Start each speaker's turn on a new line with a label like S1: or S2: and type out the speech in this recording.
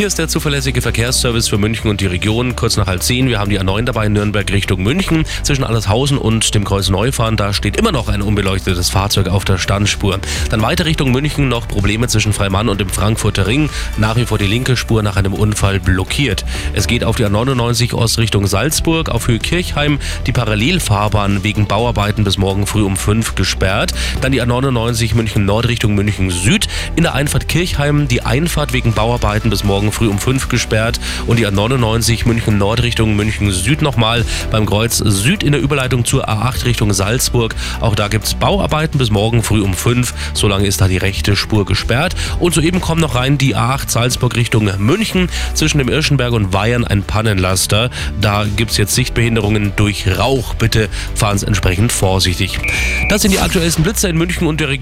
S1: Hier ist der zuverlässige Verkehrsservice für München und die Region. Kurz nach halb zehn. Wir haben die A9 dabei in Nürnberg Richtung München. Zwischen Allershausen und dem Kreuz Neufahren, da steht immer noch ein unbeleuchtetes Fahrzeug auf der Standspur. Dann weiter Richtung München noch Probleme zwischen Freimann und dem Frankfurter Ring. Nach wie vor die linke Spur nach einem Unfall blockiert. Es geht auf die A99 Ost Richtung Salzburg, auf Höhe Kirchheim die Parallelfahrbahn wegen Bauarbeiten bis morgen früh um 5 gesperrt. Dann die A99 München Nord Richtung München Süd. In der Einfahrt Kirchheim die Einfahrt wegen Bauarbeiten bis morgen früh um 5 gesperrt und die A99 München Nord Richtung München Süd nochmal beim Kreuz Süd in der Überleitung zur A8 Richtung Salzburg. Auch da gibt es Bauarbeiten bis morgen früh um 5. Solange ist da die rechte Spur gesperrt. Und soeben kommt noch rein die A8 Salzburg Richtung München. Zwischen dem Irschenberg und Weihern ein Pannenlaster. Da gibt es jetzt Sichtbehinderungen durch Rauch. Bitte fahren Sie entsprechend vorsichtig. Das sind die aktuellsten Blitzer in München und der Region.